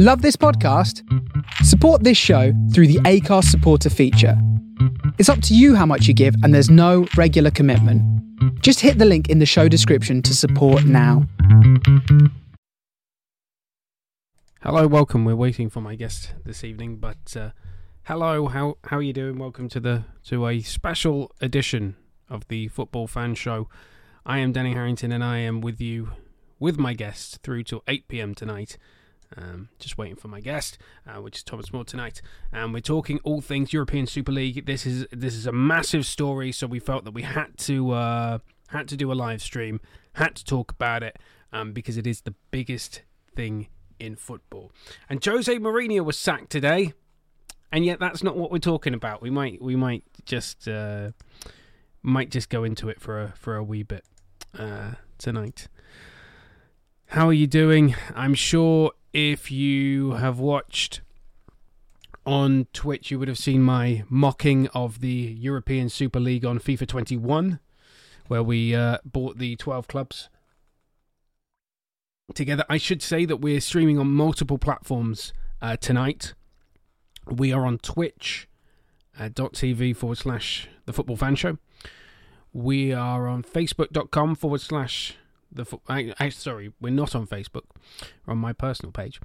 Love this podcast? Support this show through the Acast supporter feature. It's up to you how much you give, and there's no regular commitment. Just hit the link in the show description to support now. Hello, welcome. We're waiting for my guest this evening, but uh, hello, how how are you doing? Welcome to the to a special edition of the Football Fan Show. I am Danny Harrington, and I am with you with my guest through till 8 p.m. tonight. Um, just waiting for my guest, uh, which is Thomas Moore tonight, and we're talking all things European Super League. This is this is a massive story, so we felt that we had to uh, had to do a live stream, had to talk about it, um, because it is the biggest thing in football. And Jose Mourinho was sacked today, and yet that's not what we're talking about. We might we might just uh, might just go into it for a for a wee bit uh, tonight. How are you doing? I'm sure if you have watched on Twitch, you would have seen my mocking of the European Super League on FIFA 21, where we uh, bought the 12 clubs together. I should say that we're streaming on multiple platforms uh, tonight. We are on Twitch. Uh, .tv forward slash the football fan show. We are on facebook.com forward slash the I, I, sorry, we're not on Facebook. We're on my personal page,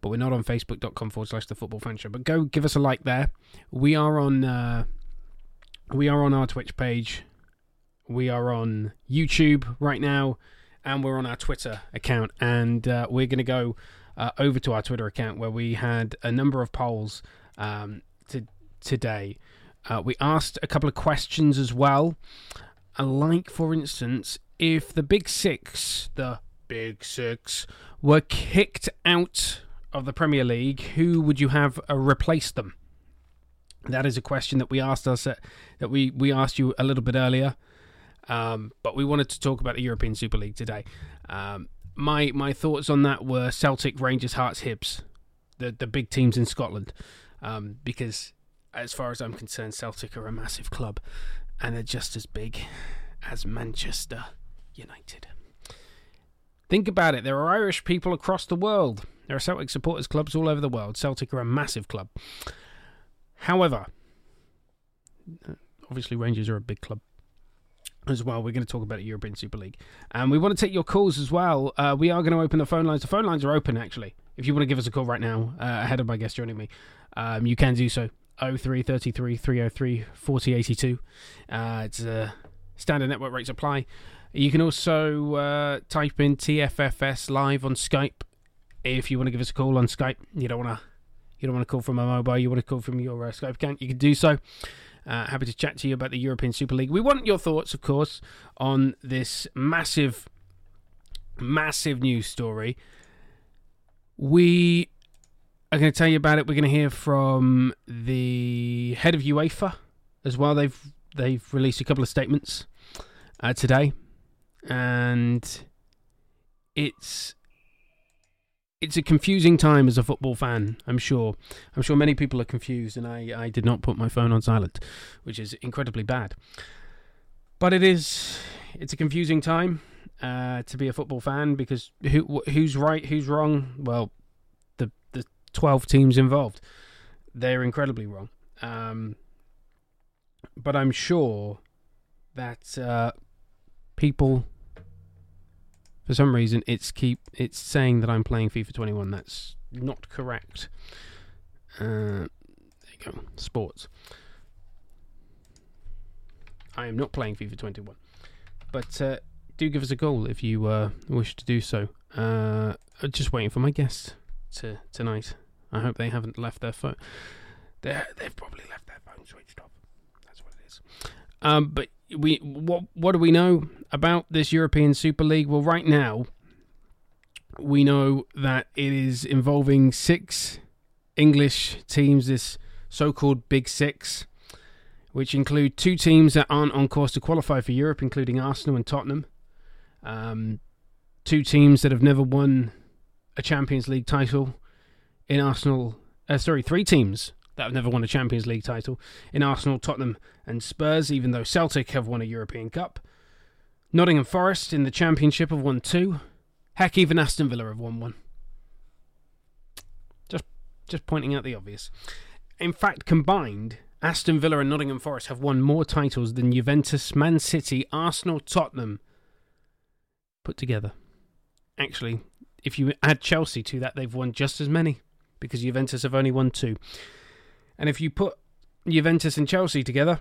but we're not on facebook.com forward slash the football fan show. But go give us a like there. We are on uh, we are on our Twitch page. We are on YouTube right now, and we're on our Twitter account. And uh, we're going to go uh, over to our Twitter account where we had a number of polls um, to, today. Uh, we asked a couple of questions as well. Like, for instance, if the Big Six, the Big Six, were kicked out of the Premier League, who would you have uh, them? That is a question that we asked us uh, that we, we asked you a little bit earlier, um, but we wanted to talk about the European Super League today. Um, my my thoughts on that were Celtic, Rangers, Hearts, Hibs, the the big teams in Scotland, um, because as far as I'm concerned, Celtic are a massive club, and they're just as big as Manchester United. Think about it. There are Irish people across the world. There are Celtic supporters clubs all over the world. Celtic are a massive club. However, obviously Rangers are a big club as well. We're going to talk about the European Super League. And we want to take your calls as well. Uh, we are going to open the phone lines. The phone lines are open, actually. If you want to give us a call right now, uh, ahead of my guest joining me, um, you can do so. 0333 303 4082. Uh, it's a standard network rates apply. You can also uh, type in TFFS live on Skype if you want to give us a call on Skype. You don't want to you don't want to call from a mobile. You want to call from your uh, Skype account. You can do so. Uh, happy to chat to you about the European Super League. We want your thoughts, of course, on this massive, massive news story. We are going to tell you about it. We're going to hear from the head of UEFA as well. They've they've released a couple of statements uh, today, and it's it's a confusing time as a football fan. I'm sure. I'm sure many people are confused, and I I did not put my phone on silent, which is incredibly bad. But it is it's a confusing time uh, to be a football fan because who who's right, who's wrong? Well, the the twelve teams involved, they're incredibly wrong. Um, but I'm sure that uh, people for some reason it's keep it's saying that I'm playing FIFA 21. That's not correct. Uh, there you go. Sports. I am not playing FIFA 21, but uh, do give us a call if you uh, wish to do so. Uh, just waiting for my guests to tonight. I hope they haven't left their phone. They they've probably left their phone switched off. That's what it is. Um, but we what what do we know about this European Super League? Well, right now we know that it is involving six English teams. This so-called Big Six, which include two teams that aren't on course to qualify for Europe, including Arsenal and Tottenham. Um, two teams that have never won a Champions League title in Arsenal. Uh, sorry, three teams that have never won a Champions League title in Arsenal, Tottenham, and Spurs, even though Celtic have won a European Cup. Nottingham Forest in the Championship have won two. Heck, even Aston Villa have won one. just just pointing out the obvious. In fact, combined, Aston Villa and Nottingham Forest have won more titles than Juventus, Man City, Arsenal, Tottenham put together. Actually, if you add Chelsea to that, they've won just as many because Juventus have only won two. And if you put Juventus and Chelsea together,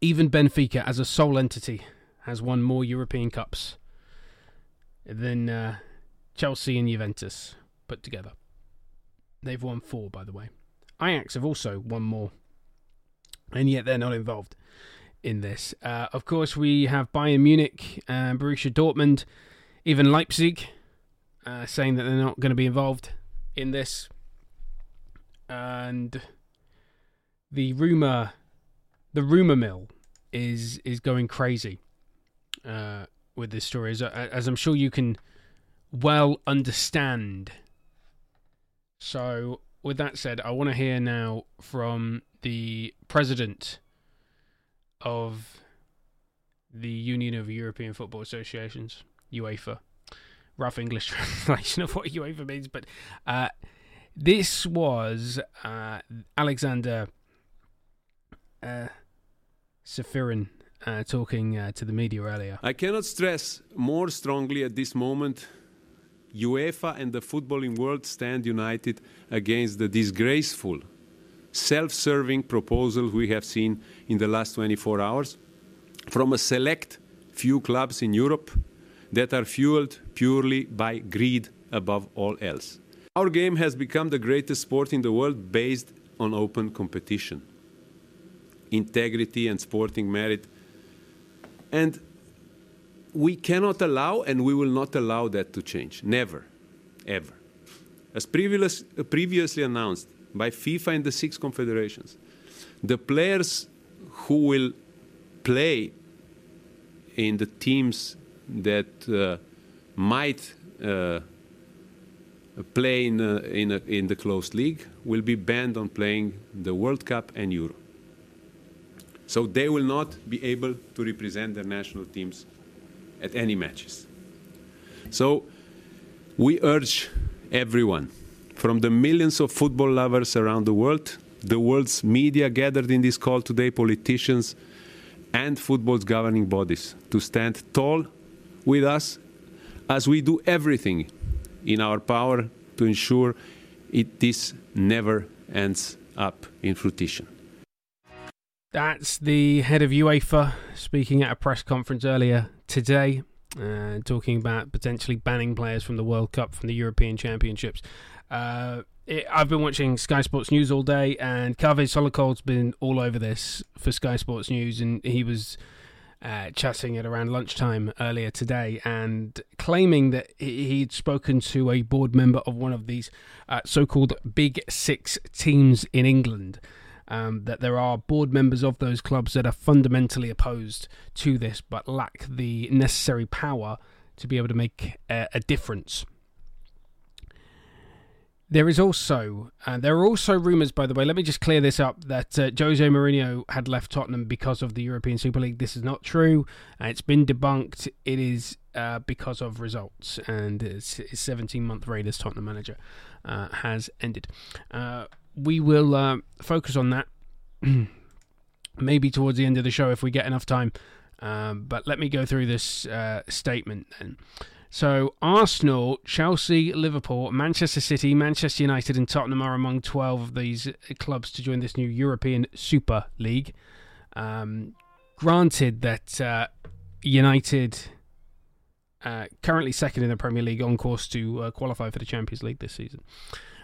even Benfica as a sole entity has won more European Cups than uh, Chelsea and Juventus put together. They've won four, by the way. Ajax have also won more, and yet they're not involved in this. Uh, of course, we have Bayern Munich, uh, Borussia Dortmund, even Leipzig uh, saying that they're not going to be involved in this. And the rumor, the rumor mill, is is going crazy uh, with this story, as, as I'm sure you can well understand. So, with that said, I want to hear now from the president of the Union of European Football Associations, UEFA. Rough English translation of what UEFA means, but uh, this was uh, Alexander uh, Ceferin uh, talking uh, to the media earlier. I cannot stress more strongly at this moment UEFA and the footballing world stand united against the disgraceful, self serving proposal we have seen in the last 24 hours from a select few clubs in Europe that are fueled purely by greed above all else. Our game has become the greatest sport in the world based on open competition, integrity, and sporting merit. And we cannot allow and we will not allow that to change. Never. Ever. As previous, previously announced by FIFA and the six confederations, the players who will play in the teams that uh, might uh, play in, a, uh, in, a, in the closed league will be banned on playing the World Cup and Euro. So they will not be able to represent their national teams at any matches. So we urge everyone, from the millions of football lovers around the world, the world's media gathered in this call today, politicians, and football's governing bodies, to stand tall with us as we do everything in our power to ensure it this never ends up in fruition. That's the head of UEFA speaking at a press conference earlier today, uh, talking about potentially banning players from the World Cup, from the European Championships. Uh, it, I've been watching Sky Sports News all day, and Kaveh Solhekol's been all over this for Sky Sports News, and he was uh, chatting at around lunchtime earlier today and claiming that he'd spoken to a board member of one of these uh, so called Big Six teams in England. Um, that there are board members of those clubs that are fundamentally opposed to this but lack the necessary power to be able to make a, a difference. There is also, uh, there are also rumours, by the way, let me just clear this up, that uh, Jose Mourinho had left Tottenham because of the European Super League. This is not true. Uh, it's been debunked. It is uh, because of results, and his 17 month reign as Tottenham manager uh, has ended. Uh, we will focus on that maybe towards the end of the show if we get enough time. Um, but let me go through this statement then. So Arsenal, Chelsea, Liverpool, Manchester City, Manchester United, and Tottenham are among 12 of these clubs to join this new European Super League. Um, granted that uh, United, uh, currently second in the Premier League, on course to uh, qualify for the Champions League this season.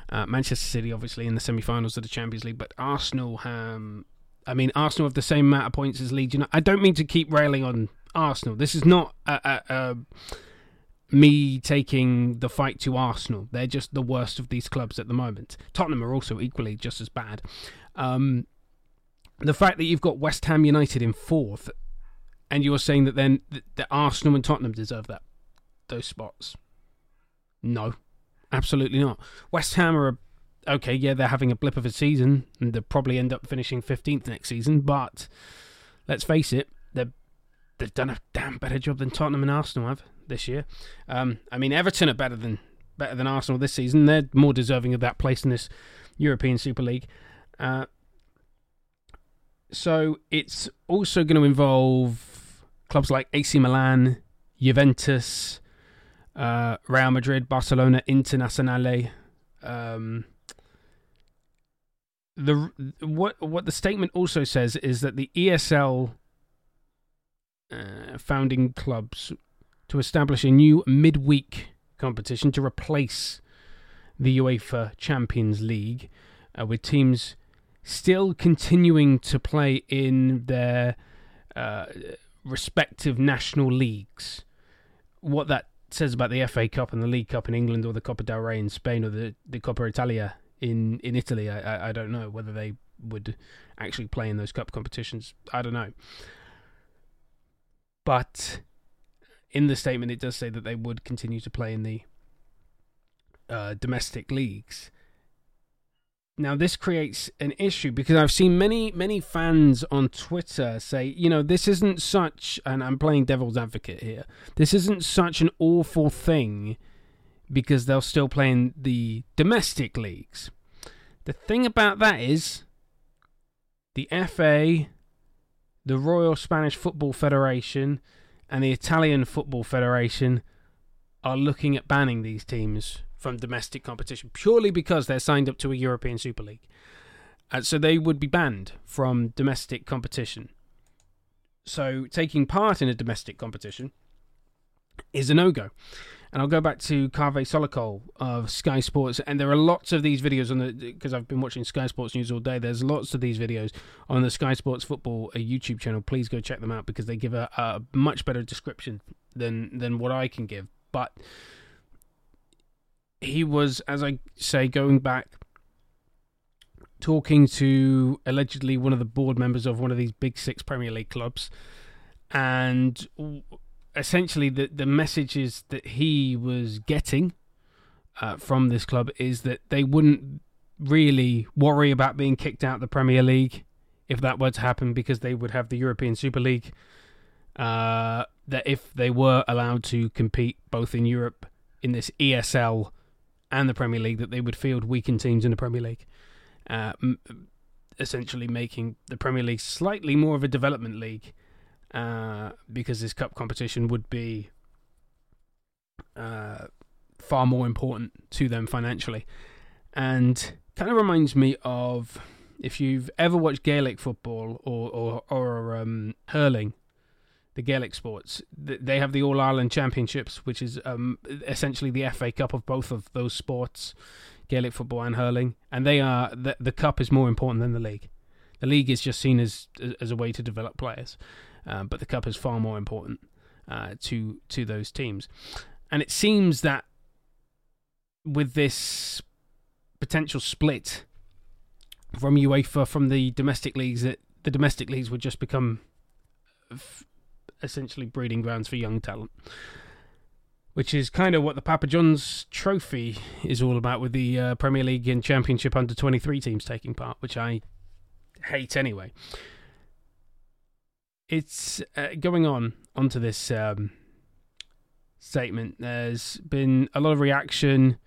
Uh, Manchester City, obviously, in the semi-finals of the Champions League, but Arsenal, um, I mean, Arsenal have the same amount of points as Leeds. Know, I don't mean to keep railing on Arsenal. This is not a, a, a me taking the fight to Arsenal. They're just the worst of these clubs at the moment. Tottenham are also equally just as bad. Um, the fact that you've got West Ham United in fourth, and you're saying that then that Arsenal and Tottenham deserve that those spots. No, absolutely not. West Ham are okay. Yeah, they're having a blip of a season, and they'll probably end up finishing fifteenth next season. But let's face it, they're they've done a damn better job than Tottenham and Arsenal have this year. Um, I mean, Everton are better than better than Arsenal this season. They're more deserving of that place in this European Super League. Uh, so it's also going to involve clubs like AC Milan, Juventus, uh, Real Madrid, Barcelona, Internazionale. Um, the what what the statement also says is that the ESL uh, founding clubs to establish a new midweek competition to replace the UEFA Champions League, uh, with teams still continuing to play in their uh, respective national leagues. What that says about the FA Cup and the League Cup in England, or the Copa del Rey in Spain, or the the Coppa Italia in in Italy, I, I don't know whether they would actually play in those cup competitions. I don't know, but in the statement it does say that they would continue to play in the uh, domestic leagues. Now this creates an issue because I've seen many many fans on Twitter say, you know, this isn't such and I'm playing devil's advocate here. This isn't such an awful thing because they'll still play in the domestic leagues. The thing about that is the FA, the Royal Spanish Football Federation, and the Italian Football Federation are looking at banning these teams from domestic competition purely because they're signed up to a European Super League. Uh, so they would be banned from domestic competition. So taking part in a domestic competition is a no go. And I'll go back to Kaveh Solhekol of Sky Sports, and there are lots of these videos on the because I've been watching Sky Sports News all day. There's lots of these videos on the Sky Sports Football uh, YouTube channel. Please go check them out because they give a, a much better description than than what I can give. But he was, as I say, going back, talking to allegedly one of the board members of one of these big six Premier League clubs, and essentially the the messages that he was getting uh, from this club is that they wouldn't really worry about being kicked out of the Premier League if that were to happen because they would have the European Super League. Uh, that if they were allowed to compete both in Europe in this ESL and the Premier League that they would field weakened teams in the Premier League, uh, m- essentially making the Premier League slightly more of a development league uh, because this cup competition would be uh, far more important to them financially, and kind of reminds me of if you've ever watched Gaelic football or or, or um, hurling the Gaelic sports. They have the All Ireland Championships, which is um, essentially the FA Cup of both of those sports, Gaelic football and hurling. And they are the, the cup is more important than the league. The league is just seen as as a way to develop players, uh, but the cup is far more important uh, to to those teams. And it seems that with this potential split from UEFA from the domestic leagues, that the domestic leagues would just become essentially breeding grounds for young talent. Which is kind of what the Papa John's Trophy is all about, with the uh, Premier League and Championship under 23 teams taking part, which I hate anyway. It's uh, going on onto this um, statement. There's been a lot of reaction.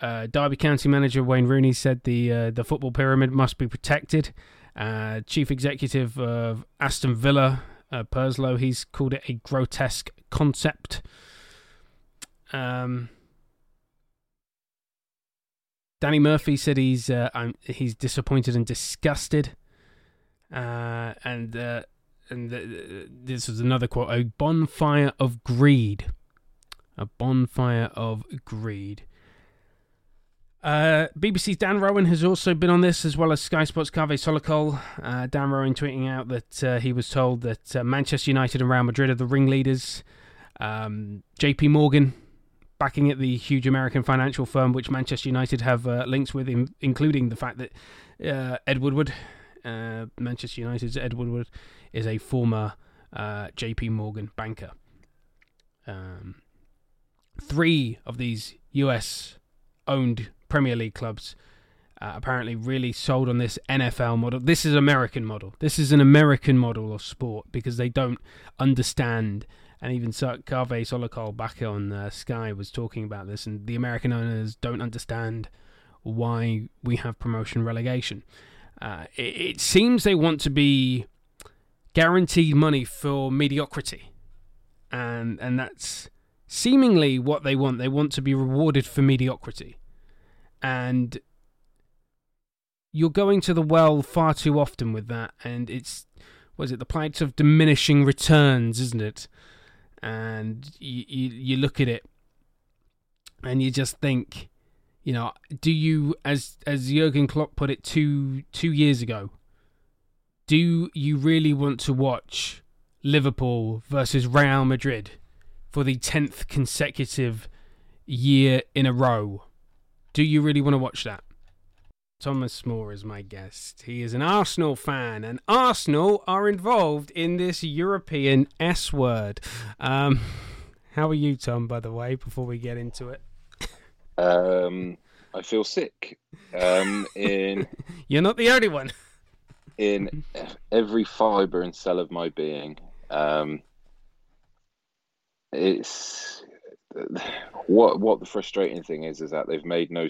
Uh, Derby County manager Wayne Rooney said the uh, the football pyramid must be protected. Uh, Chief executive of Aston Villa uh, Purslow. He's called it a grotesque concept. Um, Danny Murphy said he's uh, he's disappointed and disgusted, uh, and uh, and this is another quote: "A bonfire of greed, a bonfire of greed." Uh, BBC's Dan Roan has also been on this, as well as Sky Sports' Kaveh Solhekol. Uh, Dan Roan tweeting out that uh, he was told that uh, Manchester United and Real Madrid are the ringleaders. Um, JP Morgan backing at the huge American financial firm, which Manchester United have uh, links with, in, including the fact that uh, Ed Woodward, Manchester United's Ed Woodward, is a former JP Morgan banker. Um, three of these US owned Premier League clubs uh, apparently really sold on this NFL model. This is American model. This is an American model of sport because they don't understand and even Kaveh Solhekol back on uh, Sky was talking about this, and the American owners don't understand why we have promotion relegation. Uh, it, it seems they want to be guaranteed money for mediocrity, and and that's seemingly what they want. They want to be rewarded for mediocrity, and you're going to the well far too often with that, and it's was it the plight of diminishing returns, isn't it? And you, you you look at it, and you just think, you know, do you as as Jurgen Klopp put it two two years ago? Do you really want to watch Liverpool versus Real Madrid for the tenth consecutive year in a row? Do you really want to watch that? Thomas Moore is my guest. He is an Arsenal fan, and Arsenal are involved in this European S word. Um, how are you, Tom, by the way, before we get into it? Um, I feel sick. Um, in You're not the only one. In every fibre and cell of my being. Um, it's what what the frustrating thing is is that they've made no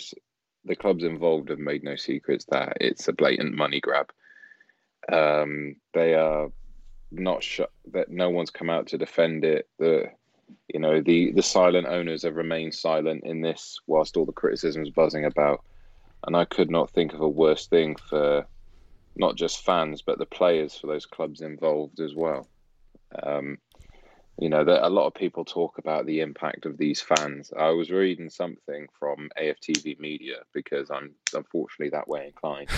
the clubs involved have made no secrets that it's a blatant money grab. Um, they are not sure that no one's come out to defend it. The you know the the silent owners have remained silent in this whilst all the criticisms buzzing about, and I could not think of a worse thing for not just fans but the players for those clubs involved as well. Um, you know that a lot of people talk about the impact of these fans i was reading something from aftv media because i'm unfortunately that way inclined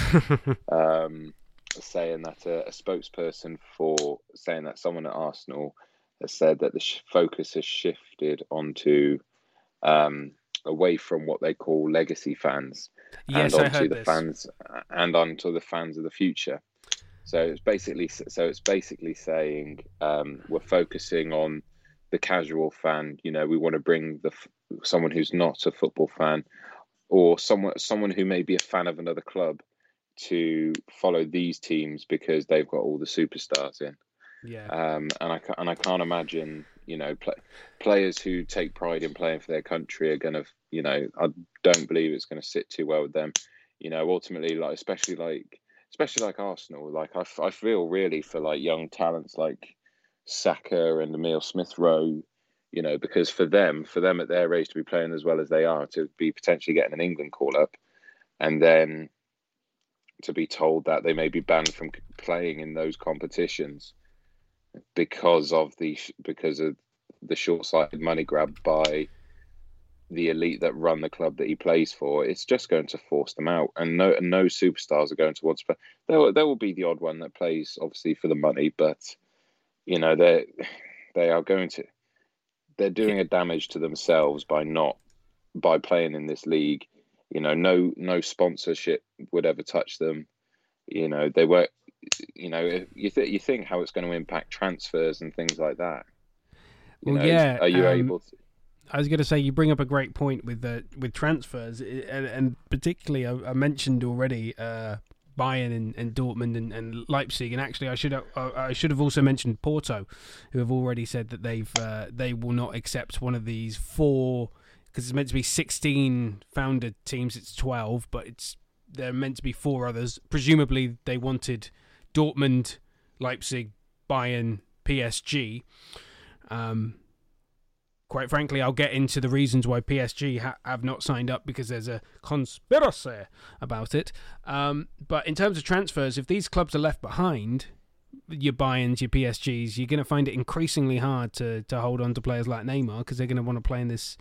um, saying that a, a, spokesperson for saying that someone at arsenal has said that the sh- focus has shifted onto um, away from what they call legacy fans yes, and onto the this. fans and onto the fans of the future so it's basically so it's basically saying um, we're focusing on the casual fan. You know, we want to bring the someone who's not a football fan or someone someone who may be a fan of another club to follow these teams because they've got all the superstars in. Yeah. Um, and I and I can't imagine you know play, players who take pride in playing for their country are going to you know I don't believe it's going to sit too well with them. You know, ultimately, like especially like especially like Arsenal. Like I, I feel really for like young talents like Saka and Emile Smith Rowe. You know, because for them, for them at their age to be playing as well as they are, to be potentially getting an England call up, and then to be told that they may be banned from playing in those competitions because of the because of the short-sighted money grab by the elite that run the club that he plays for, it's just going to force them out. And no, no superstars are going to want to play. There, will, there will be the odd one that plays, obviously, for the money, but you know they they are going to they're doing a damage to themselves by not by playing in this league. You know, no no sponsorship would ever touch them. You know, they were. You know, you th- you think how it's going to impact transfers and things like that. You well, know, yeah. Are you um, able to? I was going to say you bring up a great point with the with transfers, and, and particularly I, I mentioned already uh, Bayern and, and Dortmund and, and, Leipzig, and actually I should have, uh, I should have also mentioned Porto, who have already said that they've uh, they will not accept one of these four because it's meant to be sixteen founded teams. It's twelve, but it's they're meant to be four others. Presumably they wanted Dortmund, Leipzig, Bayern, PSG. Um, quite frankly, I'll get into the reasons why PSG ha- have not signed up because there's a conspiracy about it. Um, but in terms of transfers, if these clubs are left behind, your Bayerns, your PSGs, you're going to find it increasingly hard to, to hold on to players like Neymar because they're going to want to play in this.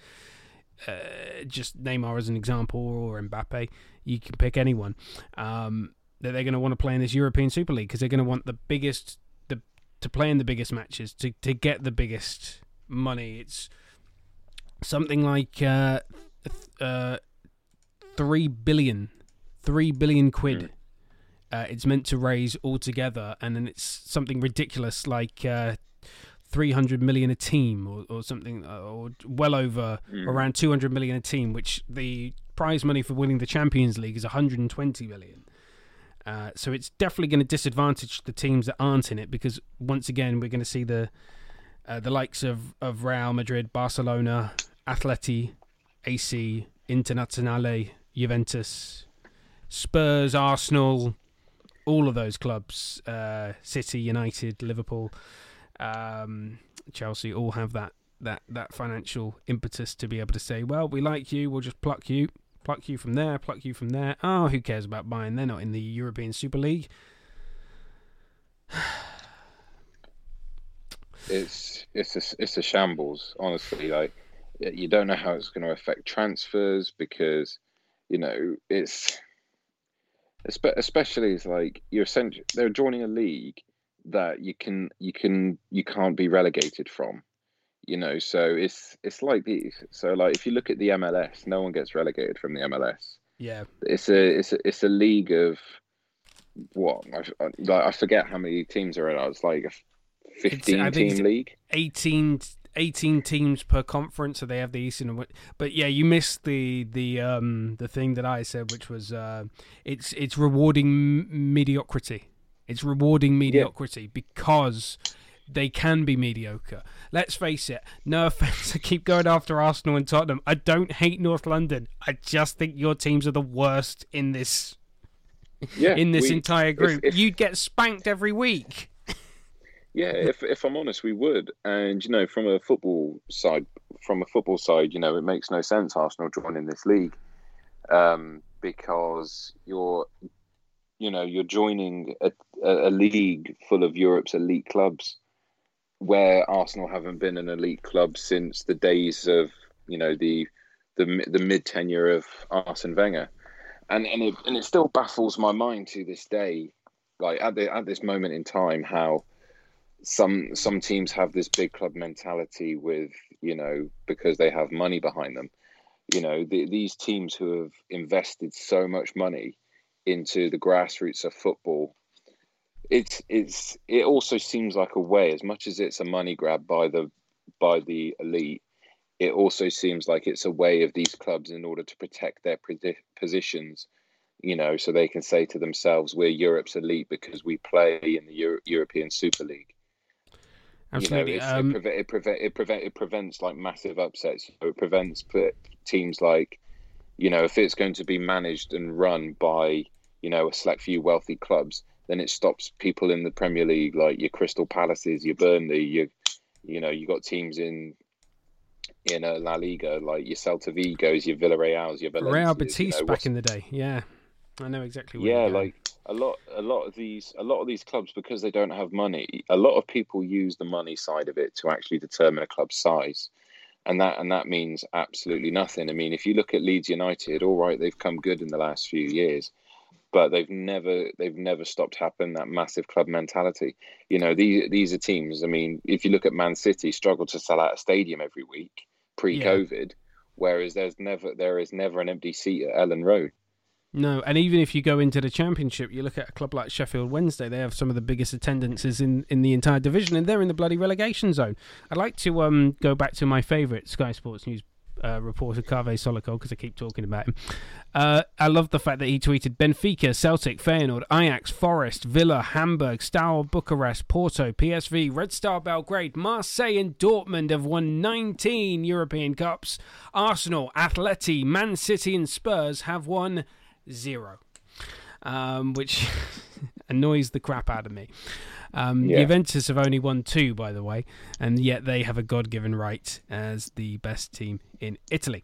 Uh, just Neymar as an example, or Mbappe. You can pick anyone. Um, that they're going to want to play in this European Super League because they're going to want the biggest, the to play in the biggest matches to to get the biggest money. It's something like uh, uh, three billion, three billion quid. Mm. Uh, it's meant to raise altogether, and then it's something ridiculous like uh, 300 million a team, or, or something, uh, or well over mm. around 200 million a team. Which the prize money for winning the Champions League is 120 million. Uh, so it's definitely going to disadvantage the teams that aren't in it because once again we're going to see the uh, the likes of, of Real Madrid, Barcelona, Atleti, AC, Internazionale, Juventus, Spurs, Arsenal, all of those clubs, uh, City, United, Liverpool, um, Chelsea, all have that, that, that financial impetus to be able to say, well, we like you, we'll just pluck you, pluck you from there, pluck you from there. Oh, who cares about Bayern? They're not in the European Super League. it's it's a, it's a shambles, honestly. Like you don't know how it's going to affect transfers because you know it's especially it's like you're essentially they're joining a league that you can you can you can't be relegated from you know so it's it's like these so like if you look at the MLS no one gets relegated from the MLS yeah. It's a it's a it's a league of what? I, like I forget how many teams are in it. It's like a 15 team league? 18 18 teams per conference, so they have the Eastern and but yeah, you missed the the um the thing that I said, which was uh, it's it's rewarding mediocrity. It's rewarding mediocrity yeah. because they can be mediocre. Let's face it. No offense, I keep going after Arsenal and Tottenham. I don't hate North London. I just think your teams are the worst in this. Yeah, in this we, entire group, if, if, you'd get spanked every week. Yeah, if if I'm honest, we would. And you know, from a football side, from a football side, you know, it makes no sense Arsenal joining this league um, because you're, you know, you're joining a, a league full of Europe's elite clubs, where Arsenal haven't been an elite club since the days of you know the the the mid tenure of Arsene Wenger, and and it and it still baffles my mind to this day, like at the at this moment in time, how some some teams have this big club mentality with you know because they have money behind them. You know the, these teams who have invested so much money into the grassroots of football it's it's it also seems like a way as much as it's a money grab by the by the elite it also seems like it's a way of these clubs in order to protect their positions you know so they can say to themselves we're Europe's elite because we play in the Euro- European Super League Absolutely. You know, um, it, preve- it, preve- it, prevent- it prevents like massive upsets. So it prevents teams like, you know, if it's going to be managed and run by, you know, a select few wealthy clubs, then it stops people in the Premier League like your Crystal Palaces, your Burnley, your, you know, you got teams in in a La Liga like your Celta Vigos, your Villarreal's, your Valencias, Real Betis you know, back in the day. Yeah, I know exactly. yeah, like a lot a lot of these a lot of these clubs because they don't have money a lot of people use the money side of it to actually determine a club's size and that and that means absolutely nothing i mean if you look at leeds united all right they've come good in the last few years but they've never they've never stopped happening that massive club mentality you know these these are teams i mean if you look at man city struggle to sell out a stadium every week pre-covid yeah. whereas there's never there is never an empty seat at Elland Road no, and even if you go into the championship, you look at a club like Sheffield Wednesday, they have some of the biggest attendances in, in the entire division, and they're in the bloody relegation zone. I'd like to um, go back to my favourite Sky Sports News uh, reporter, Kaveh Solhekol, because I keep talking about him. Uh, I love the fact that he tweeted Benfica, Celtic, Feyenoord, Ajax, Forest, Villa, Hamburg, Steaua Bucharest, Porto, PSV, Red Star Belgrade, Marseille, and Dortmund have won 19 European Cups. Arsenal, Atleti, Man City, and Spurs have won zero, um, which annoys the crap out of me. Um, yeah. Juventus have only won two, by the way, and yet they have a God given right as the best team in Italy.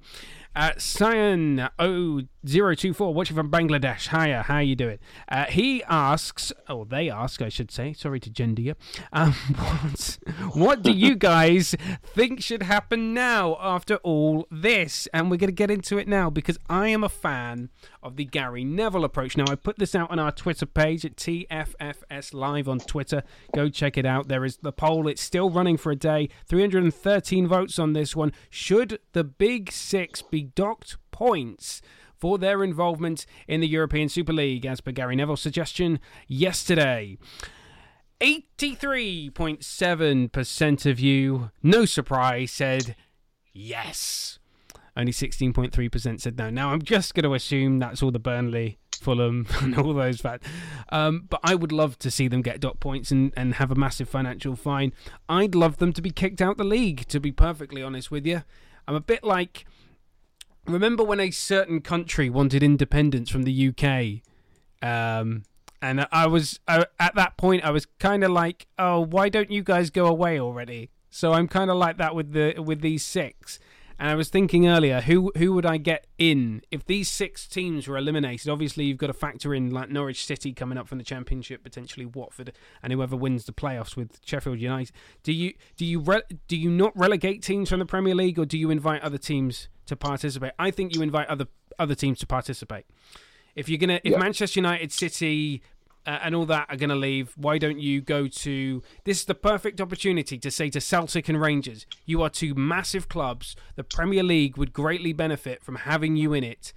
Uh, Cyan 024, watching from Bangladesh. Hiya, how you doing? Uh, he asks, or they ask, I should say, sorry to gender you, um, what, what do you guys think should happen now after all this? And we're going to get into it now because I am a fan of the Gary Neville approach. Now, I put this out on our Twitter page at TFFS Live on Twitter. Go check it out. There is the poll, it's still running for a day. 313 votes on this one. Should the Big Six be docked points for their involvement in the European Super League, as per Gary Neville's suggestion yesterday. 83.7% of you, no surprise, said yes. Only 16.3% said no. Now, I'm just going to assume that's all the Burnley Fulham, and all those fans. Um, but I would love to see them get dot points and, and have a massive financial fine. I'd love them to be kicked out the league, to be perfectly honest with you. I'm a bit like. Remember when a certain country wanted independence from the UK? Um, and I was I, at that point, I was kind of like, "Oh, why don't you guys go away already?" So I'm kind of like that with the with these six. And I was thinking earlier, who who would I get in if these six teams were eliminated? Obviously, you've got to factor in like Norwich City coming up from the Championship, potentially Watford, and whoever wins the playoffs with Sheffield United. Do you do you re- do you not relegate teams from the Premier League, or do you invite other teams to participate? I think you invite other other teams to participate. If you're gonna, if yeah. Manchester United, City, uh, and all that are going to leave, why don't you go to? This is the perfect opportunity to say to Celtic and Rangers, you are two massive clubs. The Premier League would greatly benefit from having you in it.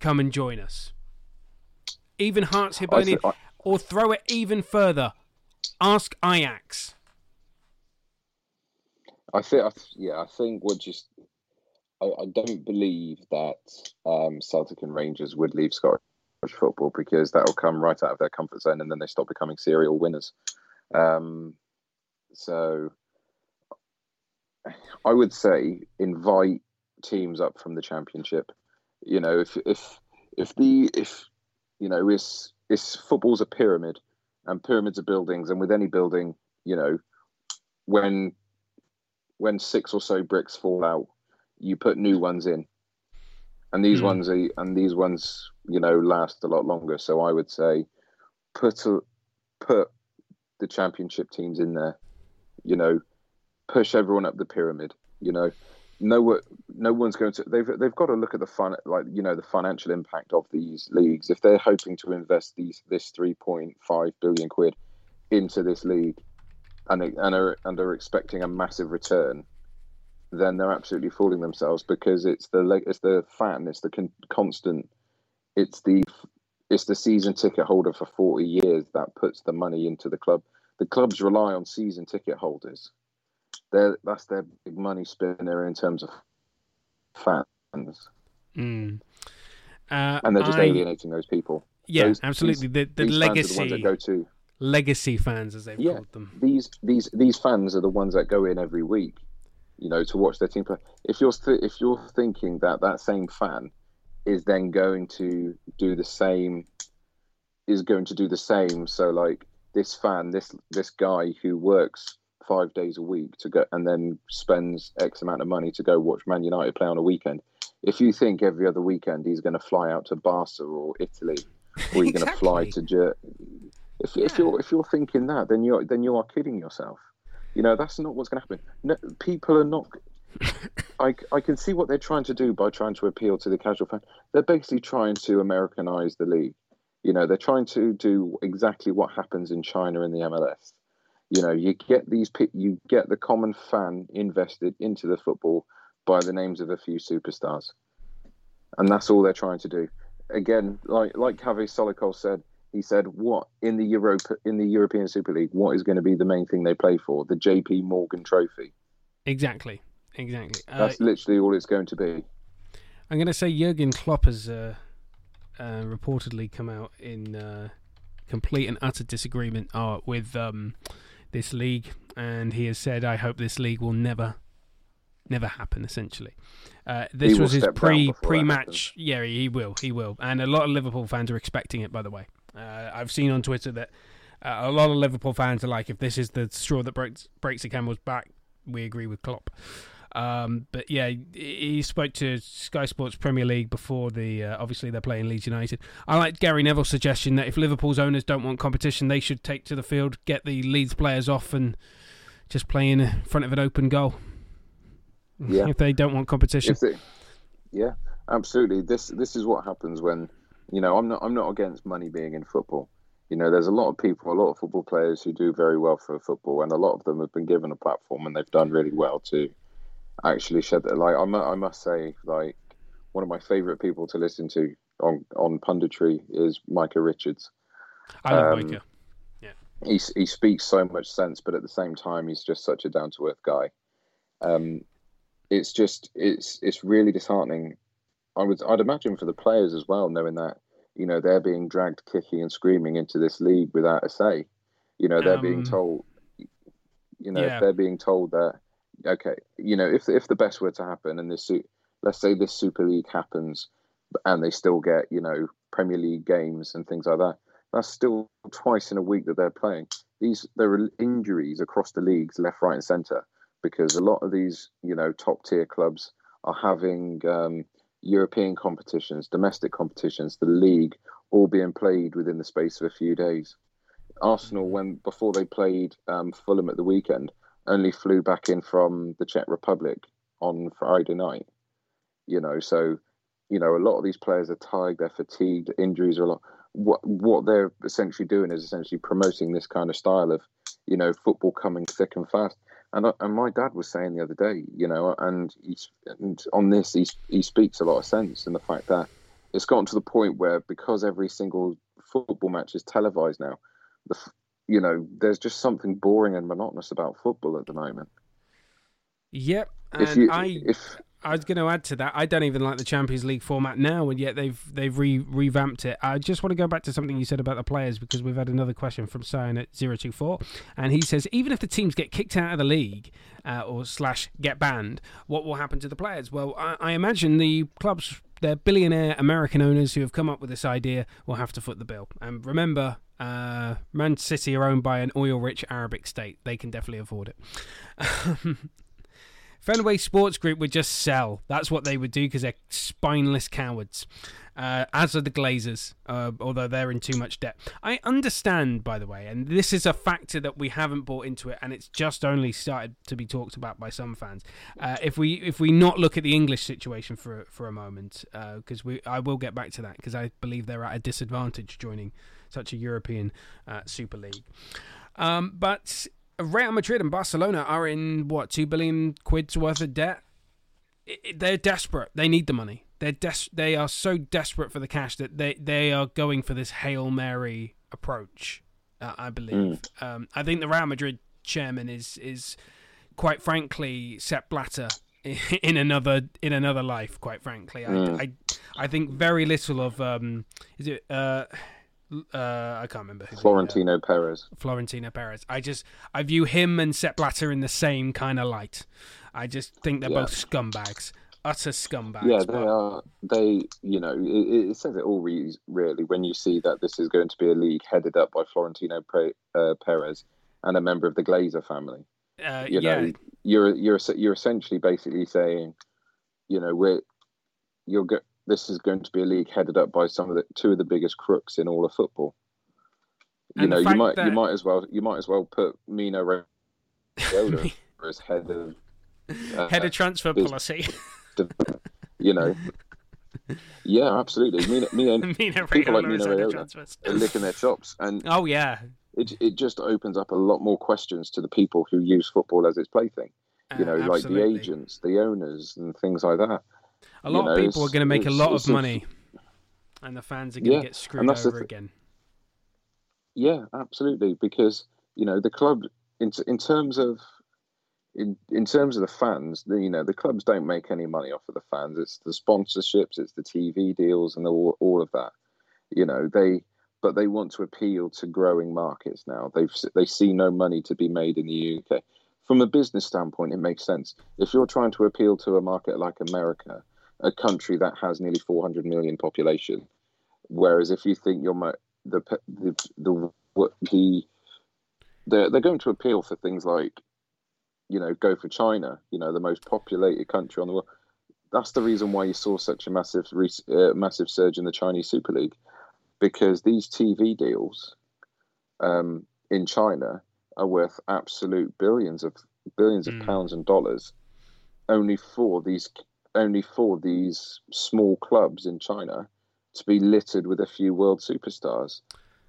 Come and join us. Even Hearts Hibernian, I... or throw it even further. Ask Ajax. I think, yeah, I think we're just. I, I don't believe that um, Celtic and Rangers would leave Scotland football because that'll come right out of their comfort zone and then they stop becoming serial winners. Um, so I would say invite teams up from the championship. You know, if if if the if you know it's it's football's a pyramid and pyramids are buildings and with any building, you know, when when six or so bricks fall out, you put new ones in and these mm. ones are and these ones you know last a lot longer. So I would say put a, put the championship teams in there. You know, push everyone up the pyramid. You know, no no one's going to. They've they've got to look at the fun like you know the financial impact of these leagues. If they're hoping to invest these this three point five billion quid into this league, and and are and are expecting a massive return, then they're absolutely fooling themselves because it's the it's the fan, it's the con- constant, it's the it's the season ticket holder for 40 years that puts the money into the club. The clubs rely on season ticket holders. They're, that's their big money spinner in terms of fans. Mm. Uh, and they're just I, alienating those people. Yeah, those, absolutely. These, the the legacy the go to. Legacy fans, as they've yeah, called them. These these these fans are the ones that go in every week you know, to watch their team play. If you're th- if you're thinking that that same fan is then going to do the same, is going to do the same. So like this fan, this this guy who works five days a week to go and then spends X amount of money to go watch Man United play on a weekend. If you think every other weekend he's going to fly out to Barca or Italy, or you're exactly. going to fly to Jer- if, yeah. if you're if you're thinking that, then you're then you are kidding yourself. You know, that's not what's going to happen. No, people are not. I, I can see what they're trying to do by trying to appeal to the casual fan. They're basically trying to Americanize the league. You know, they're trying to do exactly what happens in China in the MLS. You know, you get these you get the common fan invested into the football by the names of a few superstars, and that's all they're trying to do. Again, like like Kaveh Solhekol said, he said, "What in the Europe in the European Super League? What is going to be the main thing they play for? The J.P. Morgan Trophy." Exactly, exactly. That's uh, literally all it's going to be. I'm going to say Jurgen Klopp has uh, uh, reportedly come out in uh, complete and utter disagreement uh, with um, this league, and he has said, "I hope this league will never." Never happen. Essentially, uh, this was his pre pre match. Yeah, he will. He will. And a lot of Liverpool fans are expecting it. By the way, uh, I've seen on Twitter that uh, a lot of Liverpool fans are like, if this is the straw that breaks breaks the camel's back, we agree with Klopp. Um, but yeah, he spoke to Sky Sports Premier League before the. Uh, obviously, they're playing Leeds United. I like Gary Neville's suggestion that if Liverpool's owners don't want competition, they should take to the field, get the Leeds players off, and just play in front of an open goal. Yeah. if they don't want competition. They, yeah, absolutely. This this is what happens when you know, I'm not I'm not against money being in football. You know, there's a lot of people, a lot of football players who do very well for football, and a lot of them have been given a platform and they've done really well to actually shed that. Like I, I must say, like one of my favourite people to listen to on on punditry is Micah Richards. I love um, Micah. Yeah, he he speaks so much sense, but at the same time, he's just such a down to earth guy. Um, it's just it's it's really disheartening I would I'd imagine for the players as well, knowing that you know, they're being dragged kicking and screaming into this league without a say. You know, they're um, being told, you know, yeah. they're being told that, okay, you know, if if the best were to happen and this, let's say this Super League happens, and they still get, you know, Premier League games and things like that, that's still twice in a week that they're playing. These there are injuries across the leagues, left, right, and centre, because a lot of these, you know, top tier clubs are having um, European competitions, domestic competitions, the league, all being played within the space of a few days. Arsenal, when before they played um, Fulham at the weekend, only flew back in from the Czech Republic on Friday night. You know, so you know a lot of these players are tired, they're fatigued, injuries are a lot. What what they're essentially doing is essentially promoting this kind of style of, you know, football coming thick and fast. And, and my dad was saying the other day, you know, and he's and on this he he speaks a lot of sense in the fact that it's gotten to the point where because every single football match is televised now, the you know there's just something boring and monotonous about football at the moment. Yep, and if you, I if I was going to add to that. I don't even like the Champions League format now, and yet they've they've re- revamped it. I just want to go back to something you said about the players because we've had another question from Sion at 024, and he says even if the teams get kicked out of the league uh, or slash get banned, what will happen to the players? Well, I, I imagine the clubs, their billionaire American owners who have come up with this idea, will have to foot the bill. And remember, uh, Man City are owned by an oil-rich Arabic state; they can definitely afford it. Fenway Sports Group would just sell. That's what they would do because they're spineless cowards. Uh, as are the Glazers, uh, although they're in too much debt. I understand, by the way, and this is a factor that we haven't bought into it, and it's just only started to be talked about by some fans. Uh, if we if we not look at the English situation for for a moment, because uh, we I will get back to that because I believe they're at a disadvantage joining such a European uh, Super League. Um, but Real Madrid and Barcelona are in what two billion quid's worth of debt. they're desperate. They need the money. They're des- They are so desperate for the cash that they they are going for this hail mary approach. Uh, I believe. Mm. Um, I think the Real Madrid chairman is is quite frankly Sepp Blatter in another in another life. Quite frankly, mm. I, I, I think very little of um, is it. Uh, uh, I can't remember who Florentino uh, Perez. Florentino Perez. I just I view him and Sepp Blatter in the same kind of light. I just think they're yeah. both scumbags, utter scumbags. Yeah, they but... are. They, you know, it, it says it all re- really when you see that this is going to be a league headed up by Florentino Pre- uh, Perez and a member of the Glazer family. Uh, you know, yeah. you're you're you're essentially basically saying, you know, we're you're go- this is going to be a league headed up by some of the two of the biggest crooks in all of football. You and know, you might that... you might as well you might as well put Mino Raiola as head of uh, head of transfer policy. you know. Yeah, absolutely. Mino, Mino, people like Mino Raiola are licking their chops, and oh yeah, it it just opens up a lot more questions to the people who use football as its plaything. You know, uh, like the agents, the owners, and things like that. A lot you know, of people are going to make a lot of money, and the fans are going yeah, to get screwed over again. Yeah, absolutely. Because you know the club, in in terms of in in terms of the fans, the, you know the clubs don't make any money off of the fans. It's the sponsorships, it's the TV deals, and all all of that. You know they, but they want to appeal to growing markets now. They they see no money to be made in the UK from a business standpoint, it makes sense. If you're trying to appeal to a market like America, a country that has nearly 400 million population, whereas if you think you're the the the the they're, they're going to appeal for things like, you know, go for China, you know, the most populated country on the world. That's the reason why you saw such a massive uh, massive surge in the Chinese Super League, because these TV deals um, in China are worth absolute billions of billions of mm. pounds and dollars only for these only for these small clubs in China to be littered with a few world superstars.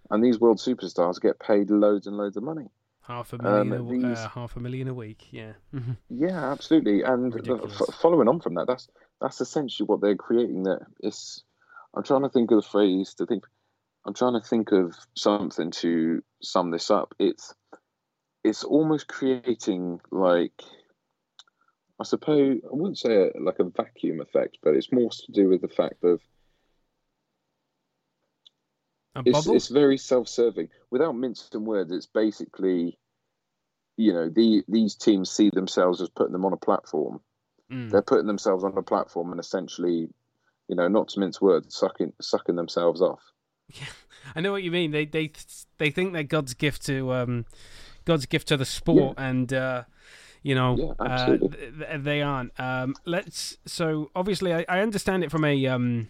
And these world superstars get paid loads and loads of money. Half a million um, a, these, uh, half a million a week yeah. Yeah absolutely. And the, f- following on from that that's that's essentially what they're creating that it's i'm trying to think of the phrase to think i'm trying to think of something to sum this up. It's it's almost creating like I suppose I wouldn't say a, like a vacuum effect, but it's more to do with the fact of it's, it's very self-serving. Without mincing words, it's basically, you know, the these teams see themselves as putting them on a platform. Mm. They're putting themselves on a platform and essentially, you know, not to mince words, sucking sucking themselves off. Yeah, I know what you mean. They they they think they're God's gift to um, God's gift to the sport, and uh, you know, Yeah, uh, th- th- they aren't. Um, let's. So obviously, I, I understand it from a um,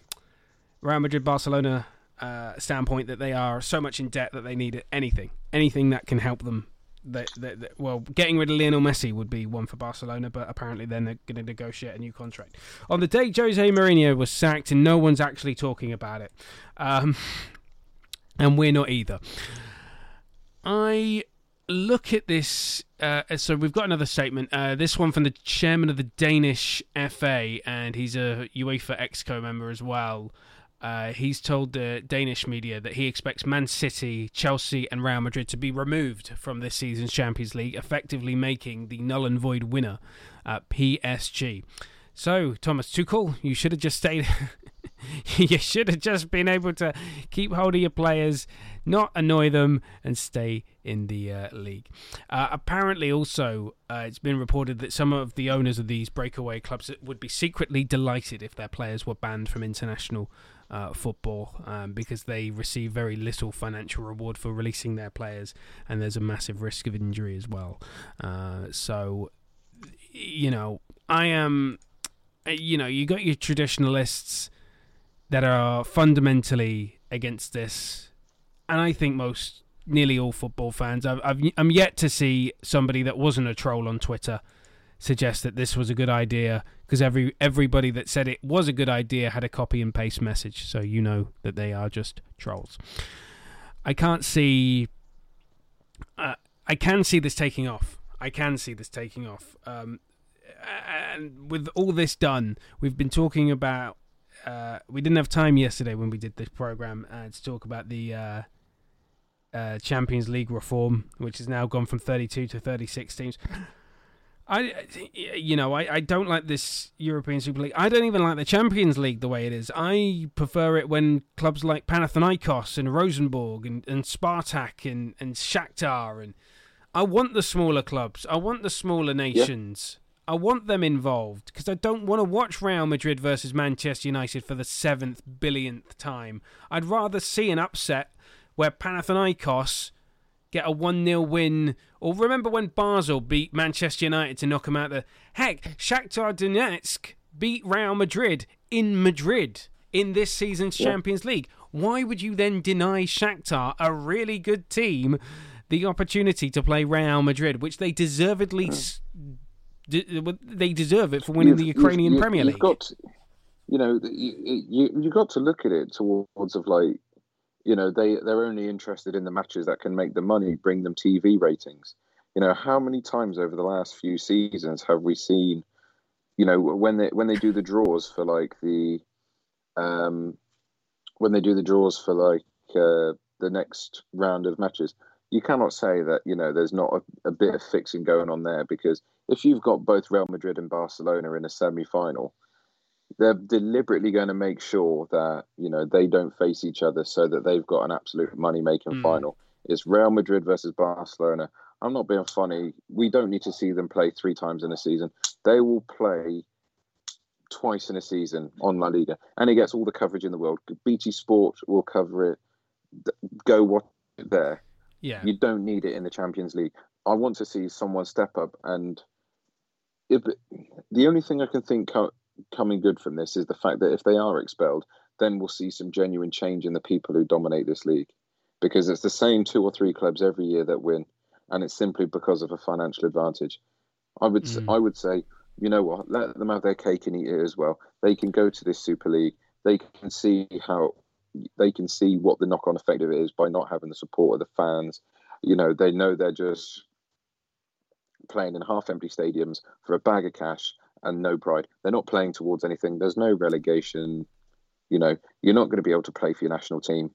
Real Madrid Barcelona uh, standpoint that they are so much in debt that they need anything, anything that can help them. That, that, that- well, getting rid of Lionel Messi would be one for Barcelona, but apparently then they're going to negotiate a new contract. On the day Jose Mourinho was sacked, and no one's actually talking about it, um, and we're not either. I look at this. Uh, so we've got another statement. Uh, this one from the chairman of the Danish FA, and he's a UEFA Exco member as well. Uh, he's told the Danish media that he expects Man City, Chelsea, and Real Madrid to be removed from this season's Champions League, effectively making the null and void winner uh, PSG. So, Thomas Tuchel, you should have just stayed. you should have just been able to keep hold of your players, not annoy them, and stay in the uh, league. Uh, apparently, also, uh, it's been reported that some of the owners of these breakaway clubs would be secretly delighted if their players were banned from international uh, football um, because they receive very little financial reward for releasing their players, and there's a massive risk of injury as well. Uh, so, you know, I am. uh, You know, you got your traditionalists that are fundamentally against this, and I think most, nearly all football fans. I've, I've I'm yet to see somebody that wasn't a troll on Twitter suggest that this was a good idea because every everybody that said it was a good idea had a copy and paste message, so you know that they are just trolls. I can't see. Uh, I can see this taking off. I can see this taking off. Um, and with all this done, we've been talking about. Uh, we didn't have time yesterday when we did this program uh, to talk about the uh, Champions League reform, which has now gone from 32 to 36 teams. I, you know, I, I don't like this European Super League. I don't even like the Champions League the way it is. I prefer it when clubs like Panathinaikos and Rosenborg and, and Spartak and, and Shakhtar and I want the smaller clubs. I want the smaller nations. I want them involved because I don't want to watch Real Madrid versus Manchester United for the seventh billionth time. I'd rather see an upset where Panathinaikos get a 1 0 win. Or remember when Basel beat Manchester United to knock them out the. Heck, Shakhtar Donetsk beat Real Madrid in Madrid in this season's Yeah. Champions League. Why would you then deny Shakhtar, a really good team, the opportunity to play Real Madrid, which they deservedly. Mm. s de- they deserve it for winning the You've- Ukrainian you've- Premier you've League. got, you know, you, you you got to look at it towards of like, you know, they they're only interested in the matches that can make the money, bring them TV ratings. You know, how many times over the last few seasons have we seen, you know, when they when they do the draws for like the, um, when they do the draws for like uh, the next round of matches, you cannot say that you know there's not a, a bit of fixing going on there because if you've got both Real Madrid and Barcelona in a semi-final, they're deliberately going to make sure that you know they don't face each other so that they've got an absolute money-making Mm. final. It's Real Madrid versus Barcelona. I'm not being funny. We don't need to see them play three times in a season. They will play twice in a season on La Liga, and it gets all the coverage in the world. BT Sport will cover it. Go watch it there. yeah. You don't need it in the Champions League. I want to see someone step up, and if the only thing I can think coming good from this is the fact that if they are expelled, then we'll see some genuine change in the people who dominate this league, because it's the same two or three clubs every year that win, and it's simply because of a financial advantage. I would Mm. I would say, you know what, let them have their cake and eat it as well. They can go to this Super League. They can see how they can see what the knock-on effect of it is by not having the support of the fans. You know, they know they're just playing in half-empty stadiums for a bag of cash and no pride. They're not playing towards anything. There's no relegation. You know, you're not going to be able to play for your national team,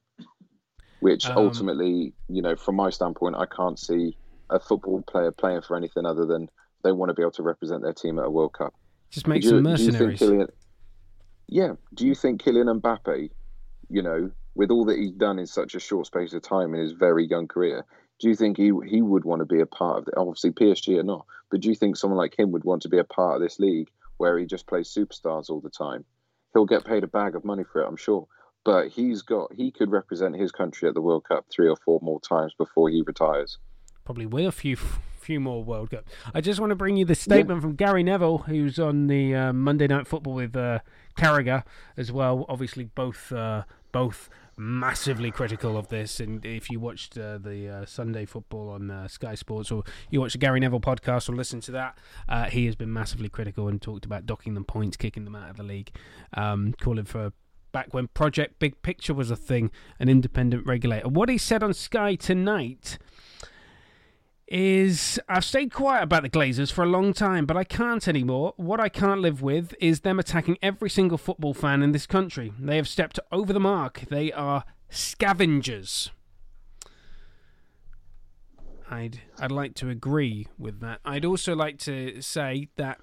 which Um, ultimately, you know, from my standpoint, I can't see a football player playing for anything other than they want to be able to represent their team at a World Cup. Just make Do you- some do you think mercenaries. Kylian, yeah. Do you think Kylian Mbappe, you know, with all that he's done in such a short space of time in his very young career, do you think he he would want to be a part of it? Obviously, PSG are not, but do you think someone like him would want to be a part of this league where he just plays superstars all the time? He'll get paid a bag of money for it, I'm sure. But he's got he could represent his country at the World Cup three or four more times before he retires. Probably will a few few more World Cup. I just want to bring you the statement yeah. from Gary Neville, who's on the uh, Monday Night Football with uh, Carragher as well. Obviously, both uh, both massively critical of this. And if you watched uh, the uh, Sunday football on uh, Sky Sports or you watch the Gary Neville podcast or listen to that, uh, he has been massively critical and talked about docking them points, kicking them out of the league, um, calling for back when Project Big Picture was a thing, an independent regulator. What he said on Sky tonight is I've stayed quiet about the Glazers for a long time, but I can't anymore. What I can't live with is them attacking every single football fan in this country. They have stepped over the mark. They are scavengers. I'd I'd like to agree with that. I'd also like to say that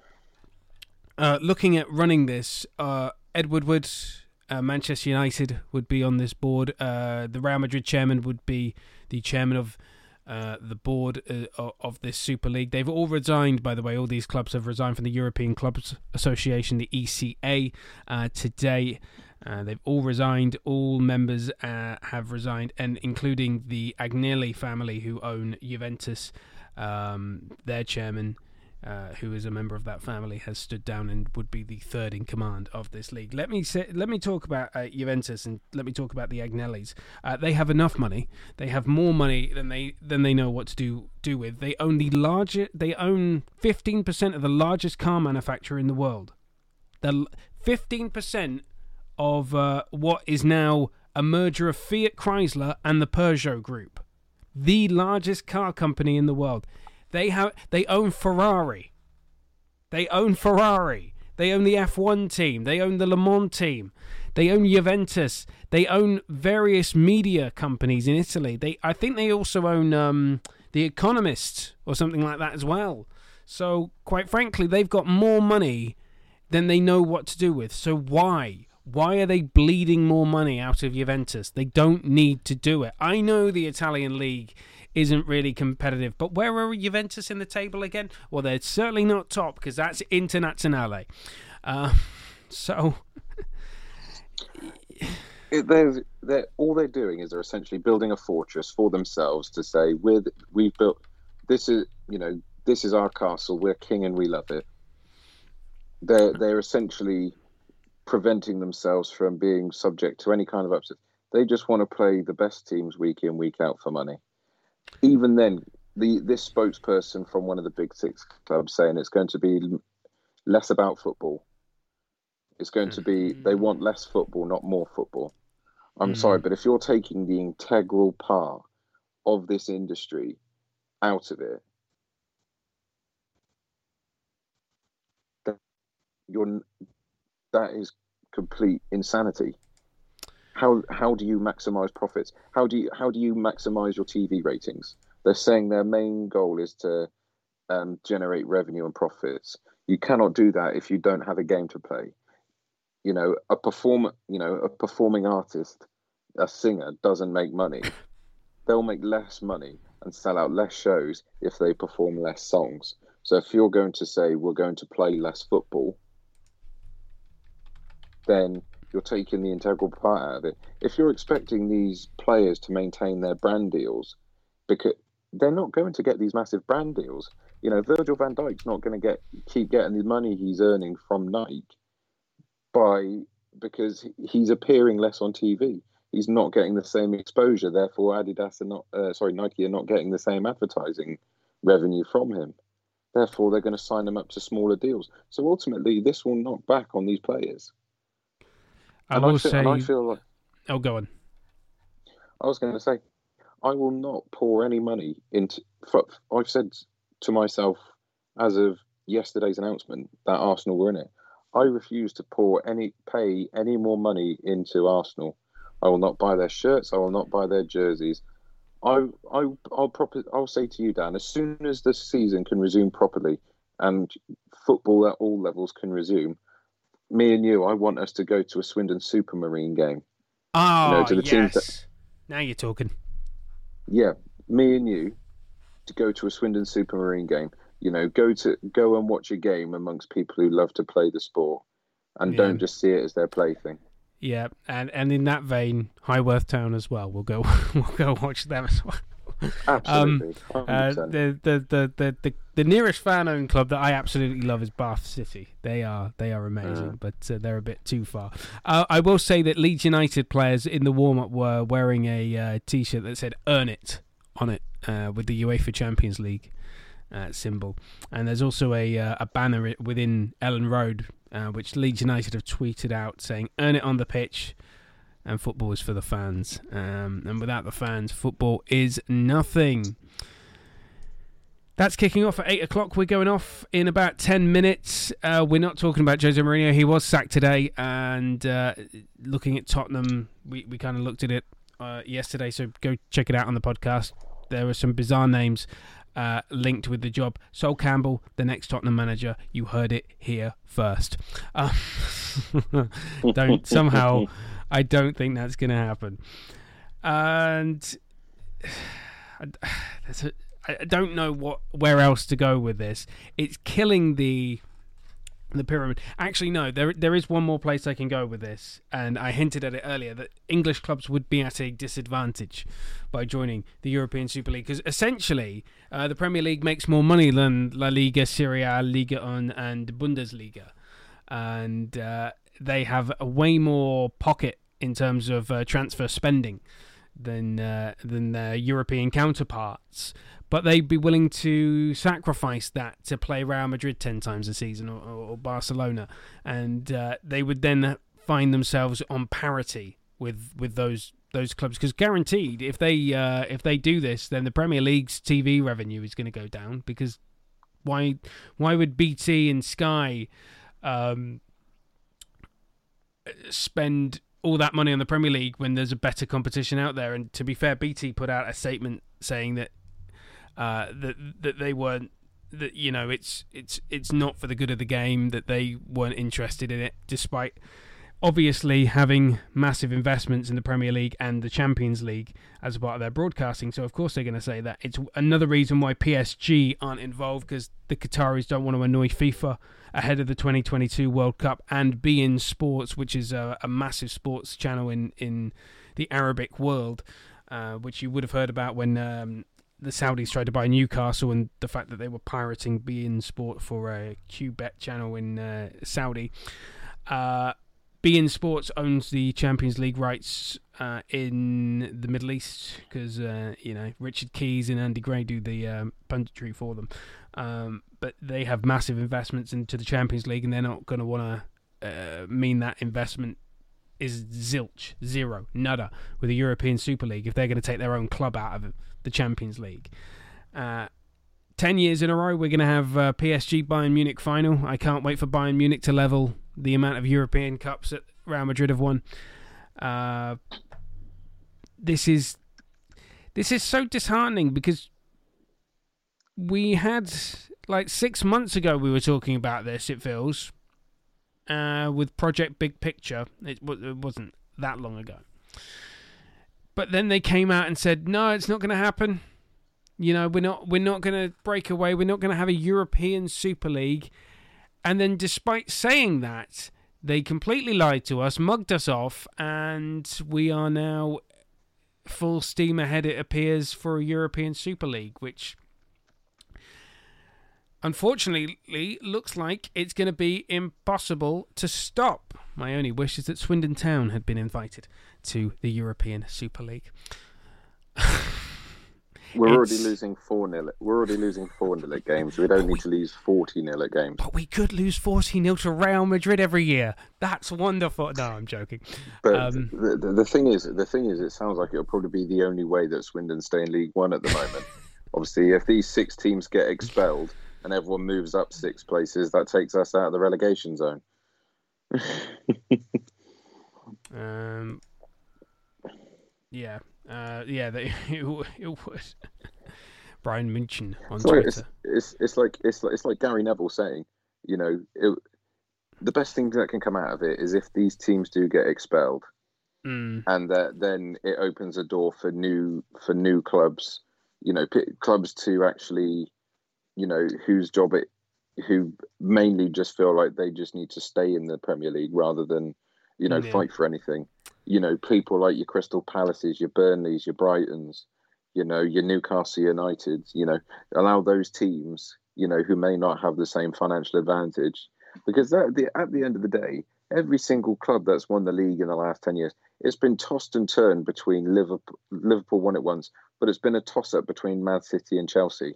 uh, looking at running this, uh, Ed Woodward, uh, Manchester United would be on this board. Uh, the Real Madrid chairman would be the chairman of uh, the board uh, of this Super League. They've all resigned, by the way. All these clubs have resigned from the European Clubs Association, the ECA, uh, today. Uh, they've all resigned. All members uh, have resigned, and including the Agnelli family, who own Juventus. Um, their chairman uh, who is a member of that family, has stood down and would be the third in command of this league. Let me say, let me talk about uh, Juventus and let me talk about the Agnellis. Uh, they have enough money. They have more money than they than they know what to do do with. They own the larger. They own fifteen percent of the largest car manufacturer in the world. The fifteen percent of uh, what is now a merger of Fiat Chrysler and the Peugeot Group, the largest car company in the world. They have they own Ferrari. They own Ferrari. They own the F1 team. They own the Le Mans team. They own Juventus. They own various media companies in Italy. They I think they also own um, the Economist or something like that as well. So quite frankly, they've got more money than they know what to do with. So why? Why are they bleeding more money out of Juventus? They don't need to do it. I know the Italian league isn't really competitive. But where are Juventus in the table again? Well, they're certainly not top because that's Internazionale. Uh, so. It, they're, they're, all they're doing is they're essentially building a fortress for themselves to say we're we've built this is you know this is our castle we're king and we love it they're they're essentially preventing themselves from being subject to any kind of upset they just want to play the best teams week in week out for money even then, the this spokesperson from one of the big six clubs saying it's going to be less about football. It's going to be they want less football, not more football. I'm mm. sorry, but if you're taking the integral part of this industry out of it, you're that is complete insanity how how do you maximize profits? How do you how do you maximize your TV ratings? They're saying their main goal is to um, generate revenue and profits. You cannot do that if you don't have a game to play. You know, a perform you know a performing artist, a singer doesn't make money. They'll make less money and sell out less shows if they perform less songs. So if you're going to say we're going to play less football, then you're taking the integral part out of it. If you're expecting these players to maintain their brand deals, because they're not going to get these massive brand deals. You know, Virgil van Dijk's not going to get keep getting the money he's earning from Nike by because he's appearing less on TV. He's not getting the same exposure. Therefore, Adidas are not uh, sorry Nike are not getting the same advertising revenue from him. Therefore, they're going to sign them up to smaller deals. So ultimately, this will knock back on these players. I will I feel, say. I feel like. Oh, go on. I was going to say, I will not pour any money into. I've said to myself, as of yesterday's announcement, that Arsenal were in it. I refuse to pour any pay any more money into Arsenal. I will not buy their shirts. I will not buy their jerseys. I I I'll proper I'll say to you, Dan, as soon as the season can resume properly and football at all levels can resume, me and you, I want us to go to a Swindon Supermarine game Oh, You know, ah, to the yes. that- Now you're talking. Yeah, me and you to go to a Swindon Supermarine game. You know, go to go and watch a game amongst people who love to play the sport, and Yeah. don't just see it as their plaything. Yeah, and and in that vein, Highworth Town as well. We'll go we'll go watch them as well. Absolutely, Uh, the, the, the, the, the the nearest fan owned club that I absolutely love is Bath City. They are they are amazing, Uh. but uh, they're a bit too far. Uh, I will say that Leeds United players in the warm up were wearing a uh, t shirt that said "Earn It" on it uh, with the UEFA Champions League uh, symbol, and there's also a uh, a banner within Elland Road uh, which Leeds United have tweeted out saying "Earn it on the pitch." And football is for the fans. Um, and without the fans, football is nothing. That's kicking off at 8 o'clock. We're going off in about 10 minutes. Uh, we're not talking about Jose Mourinho. He was sacked today. And uh, looking at Tottenham, we, we kind of looked at it uh, yesterday. So go check it out on the podcast. There were some bizarre names uh, linked with the job. Sol Campbell, the next Tottenham manager. You heard it here first. Uh, don't somehow. I don't think that's going to happen. And I, a, I don't know what where else to go with this. It's killing the the pyramid. Actually, no. There there is one more place I can go with this, and I hinted at it earlier that English clubs would be at a disadvantage by joining the European Super League because essentially uh, the Premier League makes more money than La Liga, Serie A, Liga 1, and Bundesliga, and uh, they have a way more pocket in terms of uh, transfer spending than uh, than their European counterparts. But they'd be willing to sacrifice that to play Real Madrid ten times a season or, or Barcelona, and uh, they would then find themselves on parity with with those those clubs because guaranteed if they uh, if they do this, then the Premier League's TV revenue is going to go down because why why would BT and Sky um, spend all that money on the Premier League when there's a better competition out there. And to be fair, BT put out a statement saying that uh, that that they weren't that you know it's it's it's not for the good of the game that they weren't interested in it, despite obviously having massive investments in the Premier League and the Champions League as part of their broadcasting. So of course they're going to say that. It's another reason why PSG aren't involved because the Qataris don't want to annoy FIFA ahead of the 2022 World Cup and beIN Sports, which is a, a massive sports channel in in the Arabic world, uh, which you would have heard about when. Um, the Saudis tried to buy Newcastle and the fact that they were pirating beIN Sport for a QBet channel in uh, Saudi. Uh, beIN Sports owns the Champions League rights uh, in the Middle East because uh, you know Richard Keys and Andy Gray do the um, punditry for them, um, but they have massive investments into the Champions League, and they're not going to want to uh, mean that investment is zilch, zero, nada with the European Super League if they're going to take their own club out of the Champions League. Uh, 10 years in a row, we're going to have uh, PSG Bayern Munich final. I can't wait for Bayern Munich to level the amount of European Cups that Real Madrid have won. Uh, this is this is so disheartening because we had like six months ago we were talking about this. It feels uh, with Project Big Picture. It, it wasn't that long ago, but then they came out and said, "No, it's not going to happen." You know, we're not we're not going to break away. We're not going to have a European Super League. And then, despite saying that, they completely lied to us, mugged us off, and we are now full steam ahead. It appears for a European Super League, which unfortunately looks like it's going to be impossible to stop. My only wish is that Swindon Town had been invited to the European Super League. We're already losing four nil. We're already losing four nil at games. We don't need to lose forty nil at games. But we could lose 40 nil to Real Madrid every year. That's wonderful. No, I'm joking. But Um, the, the, the thing is, the thing is, it sounds like it'll probably be the only way that Swindon stay in League One at the moment. Obviously, if these six teams get expelled and everyone moves up six places, that takes us out of the relegation zone. Um, yeah, uh, yeah, they, it, it would. Brian München on It's like, it's, Twitter. it's, it's like it's like it's like Gary Neville saying, you know, it, the best thing that can come out of it is if these teams do get expelled, Mm. and that then it opens a door for new for new clubs, you know, p- clubs to actually, you know, whose job it, who mainly just feel like they just need to stay in the Premier League rather than, you know, Yeah. fight for anything. You know, people like your Crystal Palaces, your Burnleys, your Brightons, you know, your Newcastle Uniteds, you know, allow those teams, you know, who may not have the same financial advantage, because that, the, at the end of the day, every single club that's won the league in the last 10 years, it's been tossed and turned between Liverpool, Liverpool won it once, but it's been a toss up between Man City and Chelsea.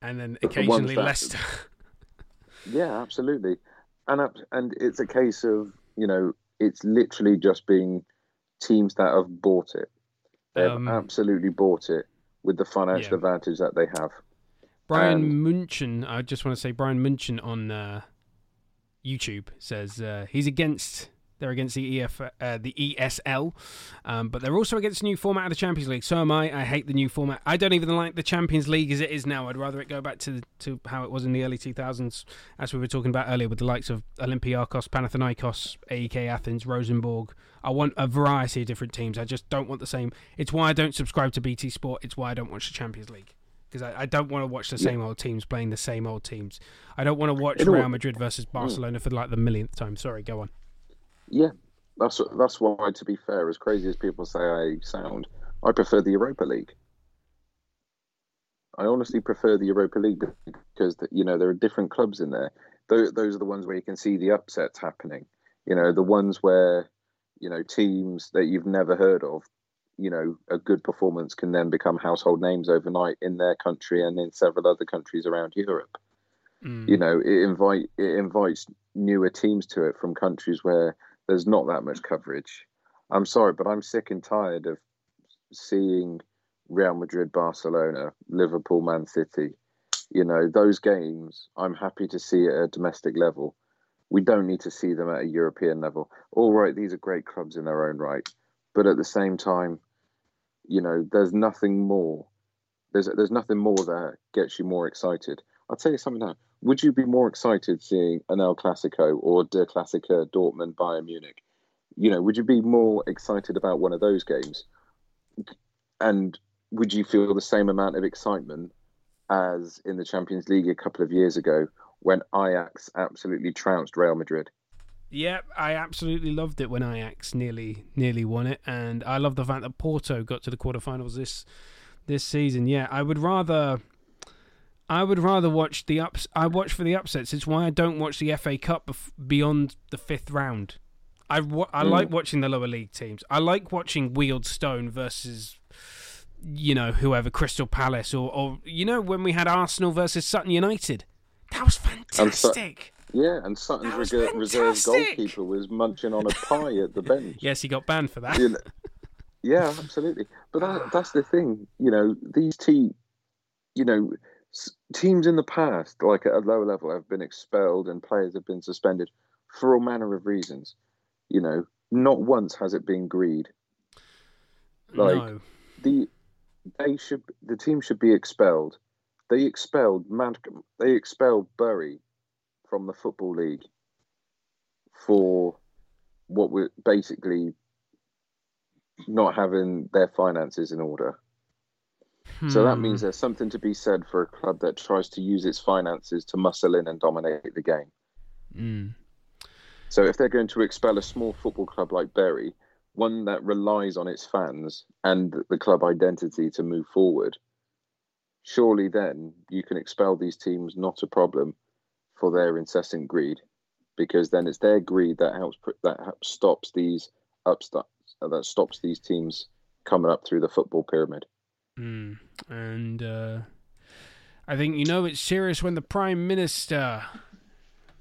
And then But the occasionally that- Leicester. Yeah, absolutely. And and it's a case of, you know, it's literally just being teams that have bought it. They have Um, absolutely bought it with the financial yeah. advantage that they have. Brian And- Munchen, I just want to say Brian Munchen on uh, YouTube says uh, he's against. They're against the EF, uh, the ESL, um, but they're also against the new format of the Champions League. So am I. I hate the new format. I don't even like the Champions League as it is now. I'd rather it go back to to how it was in the early 2000s, as we were talking about earlier, with the likes of Olympiakos, Panathinaikos, AEK Athens, Rosenborg. I want a variety of different teams. I just don't want the same. It's why I don't subscribe to BT Sport. It's why I don't watch the Champions League because I, I don't want to watch the same old teams playing the same old teams. I don't want to watch Real Madrid versus Barcelona for like the millionth time. Sorry, go on. Yeah, that's that's why. To be fair, as crazy as people say I sound, I prefer the Europa League. I honestly prefer the Europa League because you know there are different clubs in there. Those, those are the ones where you can see the upsets happening. You know the ones where you know teams that you've never heard of. You know a good performance can then become household names overnight in their country and in several other countries around Europe Mm. you know it invite it invites newer teams to it from countries where there's not that much coverage. I'm sorry but i'm sick and tired of seeing real madrid barcelona liverpool man city. You know those games i'm happy to see at a domestic level. We don't need to see them at a european level. All right these are great clubs in their own right but at the same time you know there's nothing more there's there's nothing more that gets you more excited. I'll tell you something now. Would you be more excited seeing an El Clasico or Der Klassiker Dortmund Bayern Munich? You know, would you be more excited about one of those games? And would you feel the same amount of excitement as in the Champions League a couple of years ago when Ajax absolutely trounced Real Madrid? Yeah, I absolutely loved it when Ajax nearly nearly won it, and I love the fact that Porto got to the quarterfinals this this season. Yeah, I would rather. I would rather watch the ups. I watch for the upsets. It's why I don't watch the FA Cup bef- beyond the fifth round. I wa- I Mm. like watching the lower league teams. I like watching Wealdstone versus, you know, whoever Crystal Palace or or you know when we had Arsenal versus Sutton United. That was fantastic. Yeah, and Sutton's reg- reserve goalkeeper was munching on a pie at the bench. yes, he got banned for that. you know, yeah, absolutely. But that, that's the thing, you know, these teams, you know, teams in the past, like at a lower level, have been expelled and players have been suspended for all manner of reasons. You know, not once has it been greed. Like- no. The they should the team should be expelled. They expelled Man, they expelled Bury from the football league for what were basically not having their finances in order. So that Hmm. means there's something to be said for a club that tries to use its finances to muscle in and dominate the game. Mm. So if they're going to expel a small football club like Bury, one that relies on its fans and the club identity to move forward, surely then you can expel these teams not a problem for their incessant greed, because then it's their greed that helps that stops these upstarts that stops these teams coming up through the football pyramid. Mm. And uh, I think you know it's serious when the Prime Minister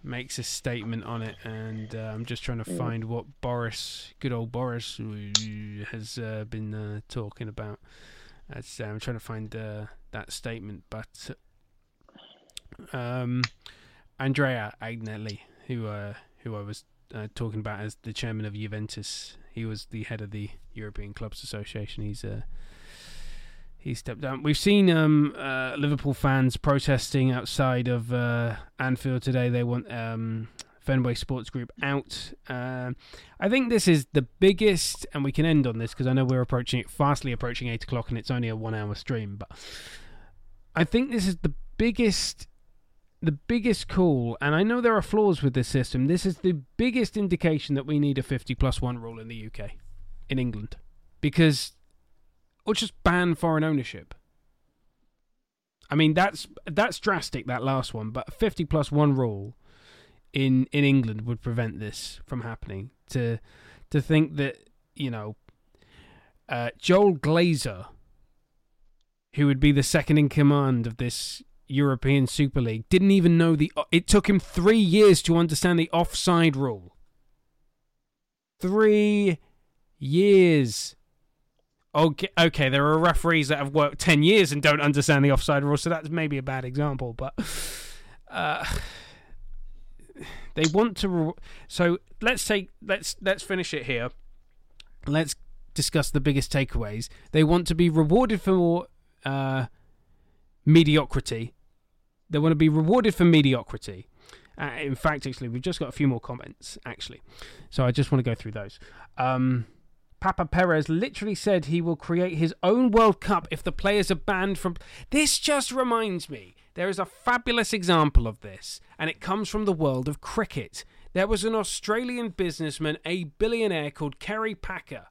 makes a statement on it. And uh, I'm just trying to find what Boris, good old Boris, uh, has uh, been uh, talking about. That's, uh, I'm trying to find uh, that statement, but um, Andrea Agnelli, who uh, who I was uh, talking about as the chairman of Juventus, he was the head of the European Clubs Association. He's uh, he stepped down. We've seen um, uh, Liverpool fans protesting outside of uh, Anfield today. They want um, Fenway Sports Group out. Uh, I think this is the biggest, and we can end on this because I know we're approaching it fastly approaching eight o'clock, and it's only a one-hour stream. But I think this is the biggest, the biggest call, and I know there are flaws with this system. This is the biggest indication that we need a fifty plus one rule in the UK, in England, because or just ban foreign ownership. I mean that's that's drastic that last one, but 50 plus 1 rule in in England would prevent this from happening. To to think that, you know, uh, Joel Glazer who would be the second in command of this European Super League didn't even know the it took him 3 years to understand the offside rule. 3 years Okay, okay, there are referees that have worked 10 years and don't understand the offside rule, so that's maybe a bad example, but uh, they want to re- so let's take let's let's finish it here. Let's discuss the biggest takeaways. They want to be rewarded for uh, mediocrity. They want to be rewarded for mediocrity. Uh, in fact, actually, we've just got a few more comments, actually. So I just want to go through those. Um, Papa Perez literally said he will create his own World Cup if the players are banned from. This just reminds me there is a fabulous example of this, and it comes from the world of cricket. There was an Australian businessman, a billionaire called Kerry Packer.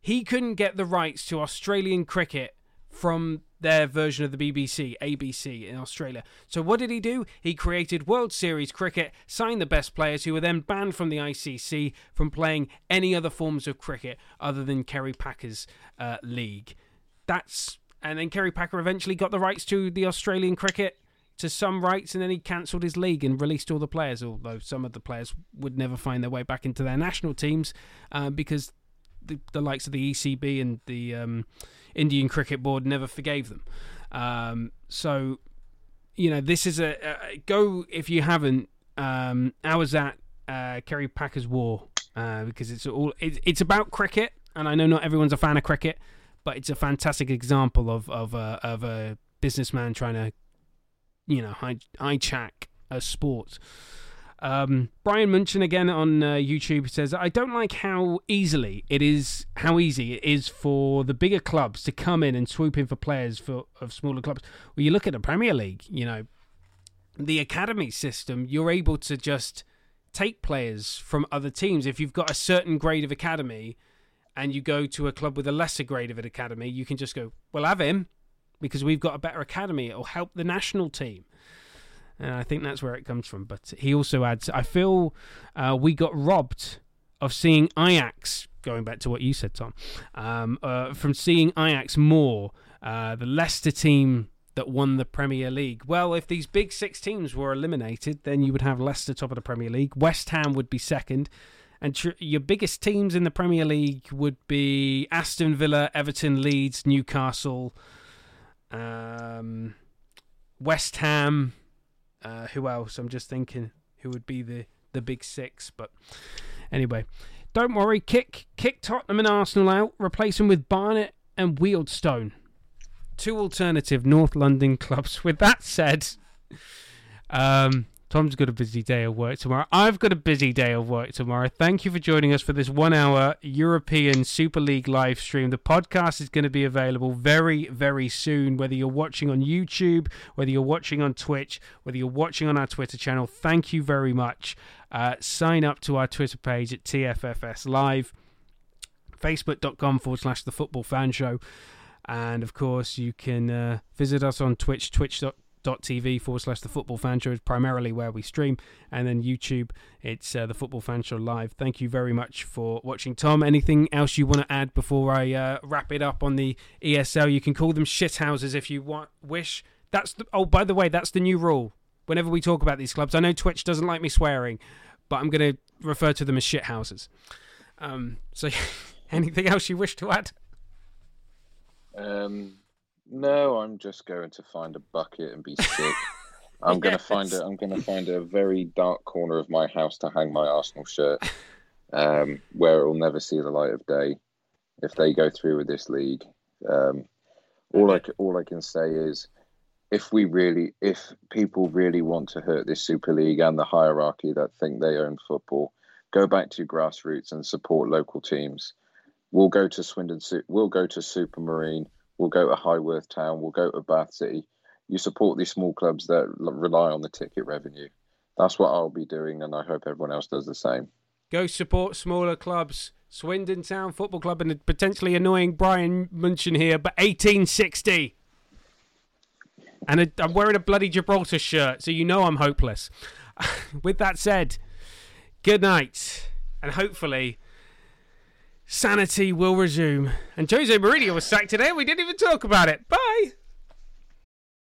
He couldn't get the rights to Australian cricket from their version of the BBC, ABC in Australia. So what did he do? He created World Series cricket, signed the best players who were then banned from the ICC from playing any other forms of cricket other than Kerry Packer's uh, league. That's and then Kerry Packer eventually got the rights to the Australian cricket to some rights and then he cancelled his league and released all the players although some of the players would never find their way back into their national teams uh, because the, the likes of the ECB and the um, Indian Cricket Board never forgave them. Um, so, you know, this is a, a go if you haven't. Um, was at uh, Kerry Packer's War uh, because it's all it, it's about cricket, and I know not everyone's a fan of cricket, but it's a fantastic example of of a, of a businessman trying to, you know, hijack a sport. Um, Brian Munchen again on uh, YouTube says, "I don't like how easily it is, how easy it is for the bigger clubs to come in and swoop in for players for of smaller clubs. Well, you look at the Premier League, you know, the academy system. You're able to just take players from other teams if you've got a certain grade of academy, and you go to a club with a lesser grade of an academy. You can just go, well, have him because we've got a better academy. It'll help the national team." And I think that's where it comes from. But he also adds, I feel uh, we got robbed of seeing Ajax, going back to what you said, Tom, um, uh, from seeing Ajax more, uh, the Leicester team that won the Premier League. Well, if these big six teams were eliminated, then you would have Leicester top of the Premier League, West Ham would be second. And tr- your biggest teams in the Premier League would be Aston Villa, Everton, Leeds, Newcastle, um, West Ham, uh, who else? I'm just thinking who would be the, the big six. But anyway, don't worry. Kick kick Tottenham and Arsenal out. Replace them with Barnet and Wealdstone. Two alternative North London clubs. With that said, um, Tom's got a busy day of work tomorrow. I've got a busy day of work tomorrow. Thank you for joining us for this one hour European Super League live stream. The podcast is going to be available very, very soon, whether you're watching on YouTube, whether you're watching on Twitch, whether you're watching on our Twitter channel. Thank you very much. Uh, sign up to our Twitter page at TFFS Live, facebook.com forward slash the football fan show. And of course, you can uh, visit us on Twitch, twitch.com tv forward slash the football fan show is primarily where we stream. And then youtube it's uh, the football fan show live. Thank you very much for watching. Tom anything else you want to add before i uh, wrap it up on the esl you can call them shithouses if you want wish. That's the oh by the way that's the new rule. Whenever we talk about these clubs i know twitch doesn't like me swearing but i'm going to refer to them as shithouses. Um, so anything else you wish to add? Um no, I'm just going to find a bucket and be sick. I'm going to find it. I'm going to find a very dark corner of my house to hang my Arsenal shirt, um, where it will never see the light of day. If they go through with this league, um, all I all I can say is, if we really, if people really want to hurt this Super League and the hierarchy that think they own football, go back to grassroots and support local teams. We'll go to Swindon, we'll go to Supermarine, we'll go to Highworth Town, we'll go to Bath City. You support these small clubs that rely on the ticket revenue. That's what I'll be doing, and I hope everyone else does the same. Go support smaller clubs. Swindon Town Football Club and potentially annoying Brian Munchen here, but 1860. And I'm wearing a bloody Gibraltar shirt, so you know I'm hopeless. With that said, good night. And hopefully, sanity will resume. And Jose Mourinho was sacked today. We didn't even talk about it. Bye.